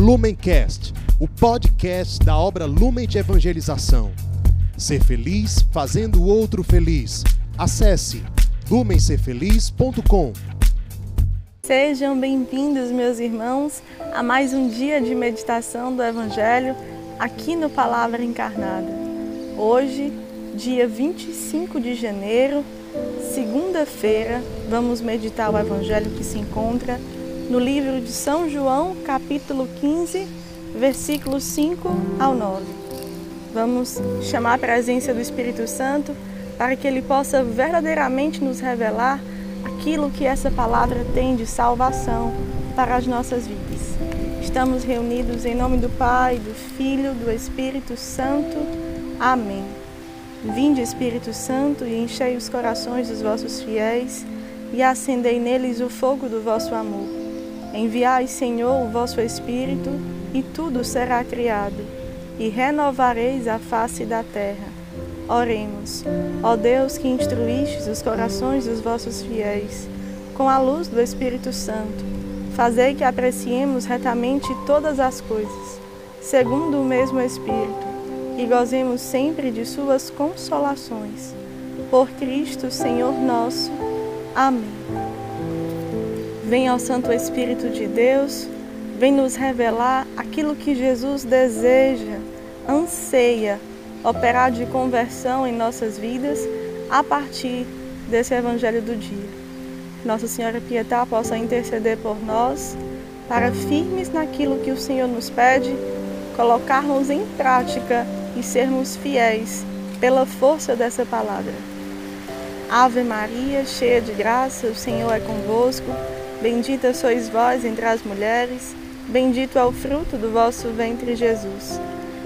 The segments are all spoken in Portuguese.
Lumencast, o podcast da obra Lumen de Evangelização. Ser feliz fazendo o outro feliz. Acesse lumencerfeliz.com. Sejam bem-vindos, meus irmãos, a mais um dia de meditação do Evangelho aqui no Palavra Encarnada. Hoje, dia 25 de janeiro, segunda-feira, vamos meditar o Evangelho que se encontra no livro de São João, capítulo 15, versículos 5 ao 9. Vamos chamar a presença do Espírito Santo para que ele possa verdadeiramente nos revelar aquilo que essa palavra tem de salvação para as nossas vidas. Estamos reunidos em nome do Pai, do Filho, do Espírito Santo. Amém. Vinde, Espírito Santo, e enchei os corações dos vossos fiéis e acendei neles o fogo do vosso amor. Enviai, Senhor, o vosso Espírito, e tudo será criado, e renovareis a face da terra. Oremos. Ó Deus que instruístes os corações dos vossos fiéis, com a luz do Espírito Santo, fazei que apreciemos retamente todas as coisas, segundo o mesmo Espírito, e gozemos sempre de suas consolações. Por Cristo, Senhor nosso. Amém. Venha ao Santo Espírito de Deus, vem nos revelar aquilo que Jesus deseja, anseia operar de conversão em nossas vidas a partir desse Evangelho do dia. Nossa Senhora Pietá possa interceder por nós, para firmes naquilo que o Senhor nos pede, colocarmos em prática e sermos fiéis pela força dessa palavra. Ave Maria, cheia de graça, o Senhor é convosco. Bendita sois vós entre as mulheres, bendito é o fruto do vosso ventre, Jesus.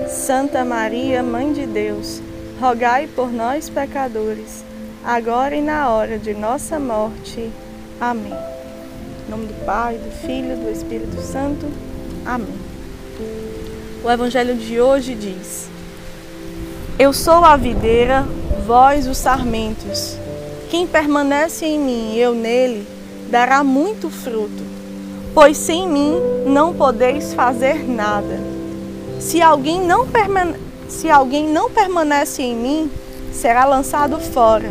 Santa Maria, Mãe de Deus, rogai por nós, pecadores, agora e na hora de nossa morte. Amém. Em nome do Pai, do Filho do Espírito Santo. Amém. O Evangelho de hoje diz: Eu sou a videira, vós os sarmentos. Quem permanece em mim e eu nele, dará muito fruto, pois sem mim não podeis fazer nada. Se alguém não, permane se alguém não permanece em mim, será lançado fora,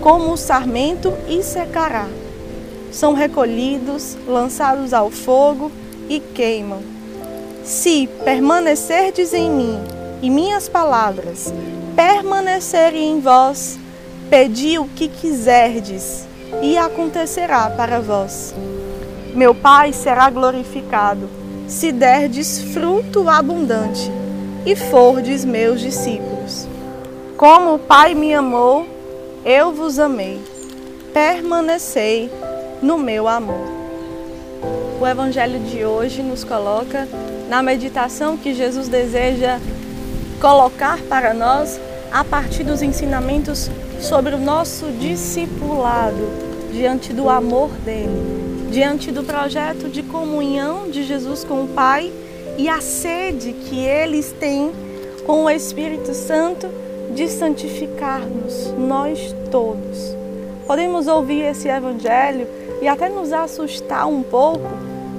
como o sarmento e secará. São recolhidos, lançados ao fogo e queimam. Se permanecerdes em mim e minhas palavras permanecerem em vós, pedi o que quiserdes e acontecerá para vós. Meu Pai será glorificado se derdes fruto abundante e fordes meus discípulos. Como o Pai me amou, eu vos amei. Permanecei no meu amor. O Evangelho de hoje nos coloca na meditação que Jesus deseja colocar para nós a partir dos ensinamentos sobre o nosso discipulado diante do amor dele, diante do projeto de comunhão de Jesus com o Pai e a sede que eles têm com o Espírito Santo de santificar-nos, nós todos. Podemos ouvir esse evangelho e até nos assustar um pouco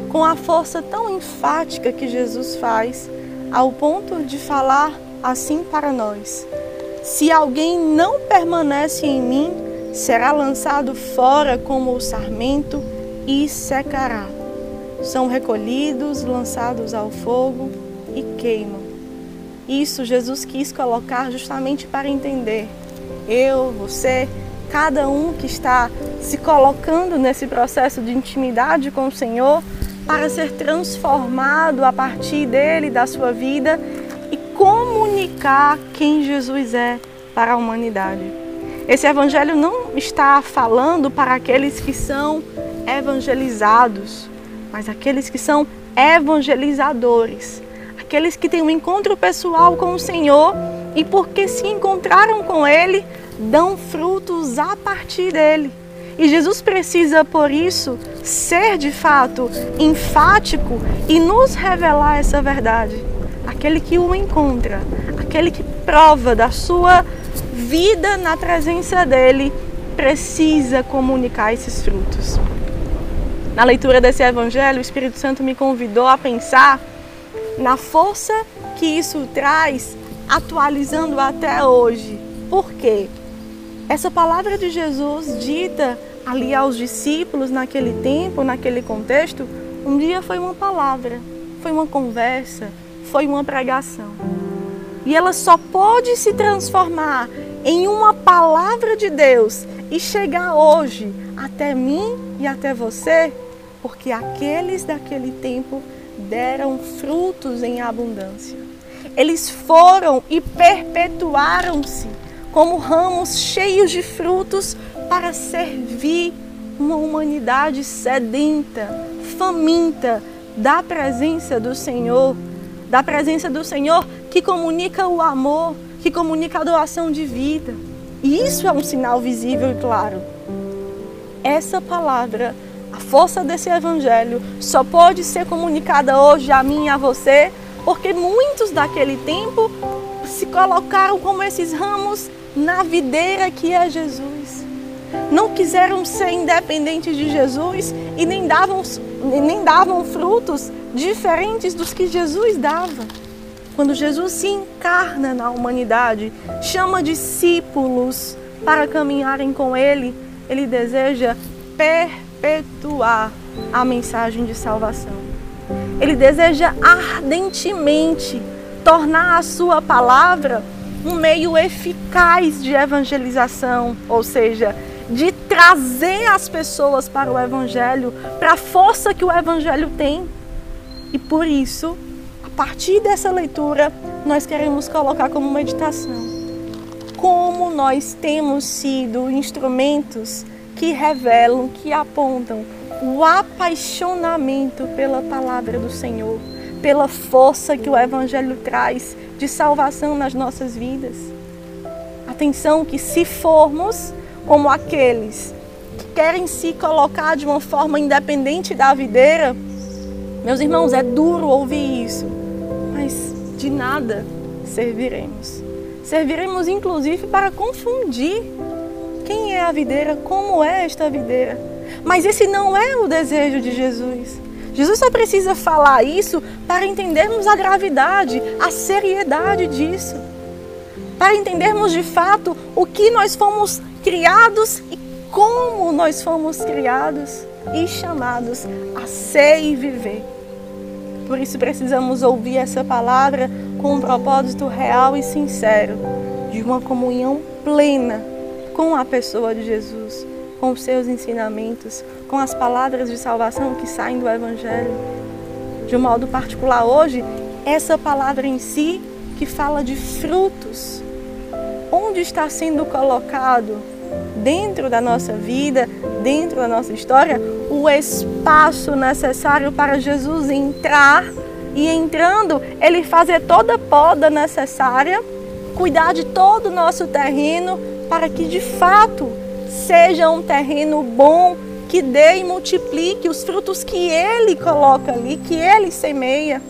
com a força tão enfática que Jesus faz, ao ponto de falar assim para nós: Se alguém não permanece em mim, será lançado fora como o sarmento e secará. São recolhidos, lançados ao fogo e queimam. Isso Jesus quis colocar justamente para entender. Eu, você, cada um que está se colocando nesse processo de intimidade com o Senhor para ser transformado a partir dele, da sua vida comunicar quem Jesus é para a humanidade. Esse evangelho não está falando para aqueles que são evangelizados, mas aqueles que são evangelizadores, aqueles que têm um encontro pessoal com o Senhor e porque se encontraram com ele, dão frutos a partir dele. E Jesus precisa, por isso, ser de fato enfático e nos revelar essa verdade. Aquele que o encontra, aquele que prova da sua vida na presença dele, precisa comunicar esses frutos. Na leitura desse evangelho, o Espírito Santo me convidou a pensar na força que isso traz, atualizando até hoje. Por quê? Essa palavra de Jesus dita ali aos discípulos naquele tempo, naquele contexto, um dia foi uma palavra, foi uma conversa, foi uma pregação. E ela só pode se transformar em uma palavra de Deus e chegar hoje até mim e até você, porque aqueles daquele tempo deram frutos em abundância. Eles foram e perpetuaram-se como ramos cheios de frutos para servir uma humanidade sedenta, faminta da presença do Senhor, da presença do Senhor que comunica o amor, que comunica a doação de vida. E isso é um sinal visível e claro. Essa palavra, a força desse evangelho, só pode ser comunicada hoje a mim e a você, porque muitos daquele tempo se colocaram como esses ramos na videira que é Jesus. Não quiseram ser independentes de Jesus e nem davam, nem davam frutos diferentes dos que Jesus dava. Quando Jesus se encarna na humanidade, chama discípulos para caminharem com Ele, Ele deseja perpetuar a mensagem de salvação. Ele deseja ardentemente tornar a Sua palavra um meio eficaz de evangelização, ou seja, de trazer as pessoas para o Evangelho, para a força que o Evangelho tem. E por isso, a partir dessa leitura, nós queremos colocar como meditação como nós temos sido instrumentos que revelam, que apontam o apaixonamento pela palavra do Senhor, pela força que o Evangelho traz de salvação nas nossas vidas. Atenção que se formos como aqueles que querem se colocar de uma forma independente da videira, meus irmãos, é duro ouvir isso, mas de nada serviremos. Serviremos inclusive para confundir quem é a videira, como é esta videira. Mas esse não é o desejo de Jesus. Jesus só precisa falar isso para entendermos a gravidade, a seriedade disso. Para entendermos de fato o que nós fomos criados e como nós fomos criados e chamados a ser e viver. Por isso precisamos ouvir essa palavra com um propósito real e sincero, de uma comunhão plena com a pessoa de Jesus com os seus ensinamentos, com as palavras de salvação que saem do Evangelho. De um modo particular, hoje, essa palavra em si que fala de frutos. Onde está sendo colocado dentro da nossa vida, dentro da nossa história, o espaço necessário para Jesus entrar e entrando, ele fazer toda a poda necessária, cuidar de todo o nosso terreno para que de fato seja um terreno bom, que dê e multiplique os frutos que Ele coloca ali, que Ele semeia.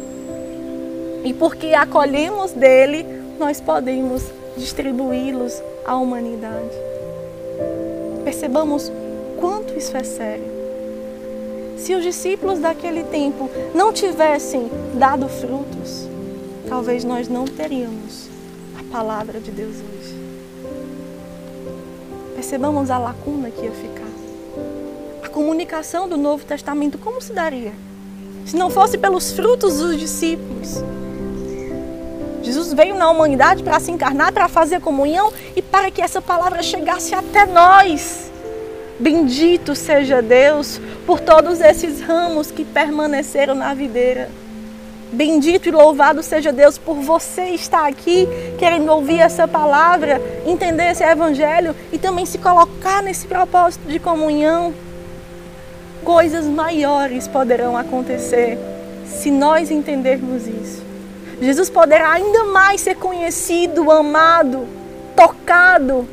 E porque acolhemos dele, nós podemos distribuí-los à humanidade. Percebamos quanto isso é sério. Se os discípulos daquele tempo não tivessem dado frutos, talvez nós não teríamos a palavra de Deus hoje percebamos a lacuna que ia ficar. A comunicação do Novo Testamento, como se daria? Se não fosse pelos frutos dos discípulos. Jesus veio na humanidade para se encarnar, para fazer comunhão e para que essa palavra chegasse até nós. Bendito seja Deus por todos esses ramos que permaneceram na videira. Bendito e louvado seja Deus por você estar aqui querendo ouvir essa palavra, entender esse evangelho e também se colocar nesse propósito de comunhão. Coisas maiores poderão acontecer se nós entendermos isso. Jesus poderá ainda mais ser conhecido, amado, tocado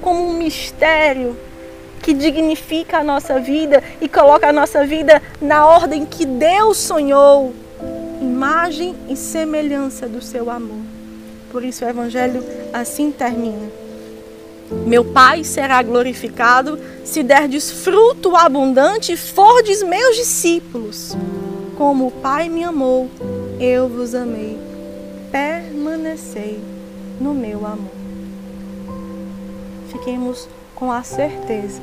como um mistério que dignifica a nossa vida e coloca a nossa vida na ordem que Deus sonhou imagem e semelhança do seu amor. Por isso o Evangelho assim termina. Meu Pai será glorificado se derdes fruto abundante e fordes meus discípulos. Como o Pai me amou, eu vos amei, permanecei no meu amor. Fiquemos com a certeza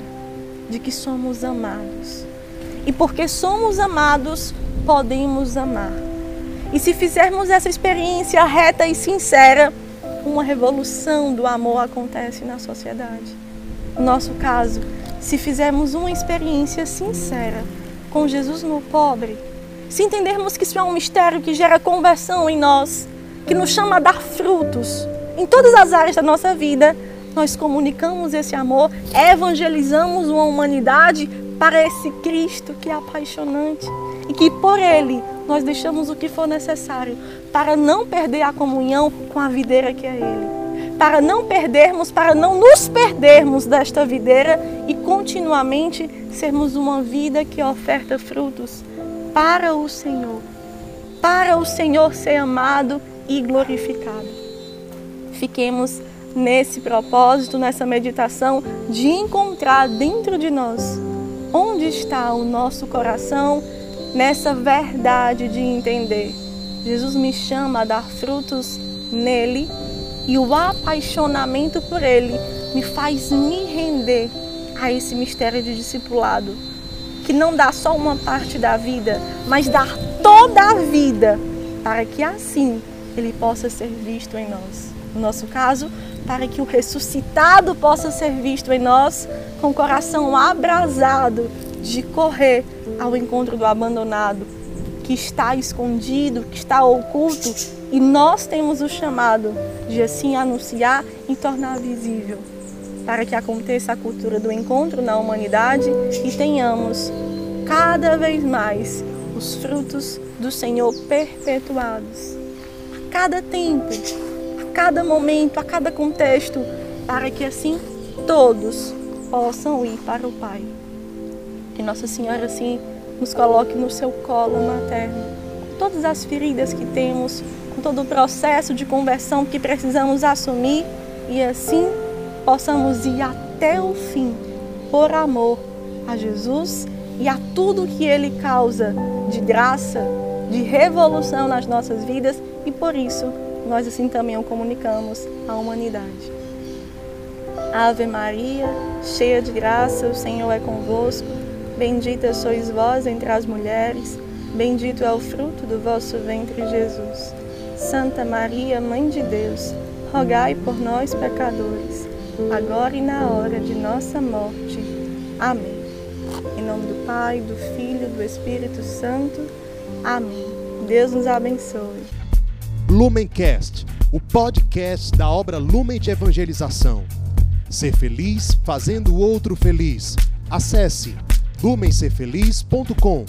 de que somos amados. E porque somos amados, podemos amar. E se fizermos essa experiência reta e sincera, uma revolução do amor acontece na sociedade. No nosso caso, se fizermos uma experiência sincera com Jesus no pobre, se entendermos que isso é um mistério que gera conversão em nós, que nos chama a dar frutos em todas as áreas da nossa vida, nós comunicamos esse amor, evangelizamos uma humanidade para esse Cristo que é apaixonante e que por ele nós deixamos o que for necessário para não perder a comunhão com a videira que é ele. Para não perdermos, para não nos perdermos desta videira e continuamente sermos uma vida que oferta frutos para o Senhor. Para o Senhor ser amado e glorificado. Fiquemos nesse propósito, nessa meditação de encontrar dentro de nós onde está o nosso coração nessa verdade de entender. Jesus me chama a dar frutos nele e o apaixonamento por ele me faz me render a esse mistério de discipulado, que não dá só uma parte da vida, mas dá toda a vida, para que assim ele possa ser visto em nós. No nosso caso, para que o ressuscitado possa ser visto em nós com o coração abrasado de correr ao encontro do abandonado, que está escondido, que está oculto, e nós temos o chamado de assim anunciar e tornar visível, para que aconteça a cultura do encontro na humanidade e tenhamos cada vez mais os frutos do Senhor perpetuados. A cada tempo, a cada momento, a cada contexto, para que assim todos possam ir para o Pai. Que Nossa Senhora assim nos coloque no seu colo materno, com todas as feridas que temos, com todo o processo de conversão que precisamos assumir e assim possamos ir até o fim por amor a Jesus e a tudo que ele causa de graça, de revolução nas nossas vidas e por isso nós assim também o comunicamos à humanidade. Ave Maria, cheia de graça, o Senhor é convosco. Bendita sois vós entre as mulheres, bendito é o fruto do vosso ventre, Jesus. Santa Maria, Mãe de Deus, rogai por nós, pecadores, agora e na hora de nossa morte. Amém. Em nome do Pai, do Filho e do Espírito Santo. Amém. Deus nos abençoe. Lumencast, o podcast da obra Lumen de Evangelização. Ser feliz fazendo o outro feliz. Acesse lumencerfeliz.com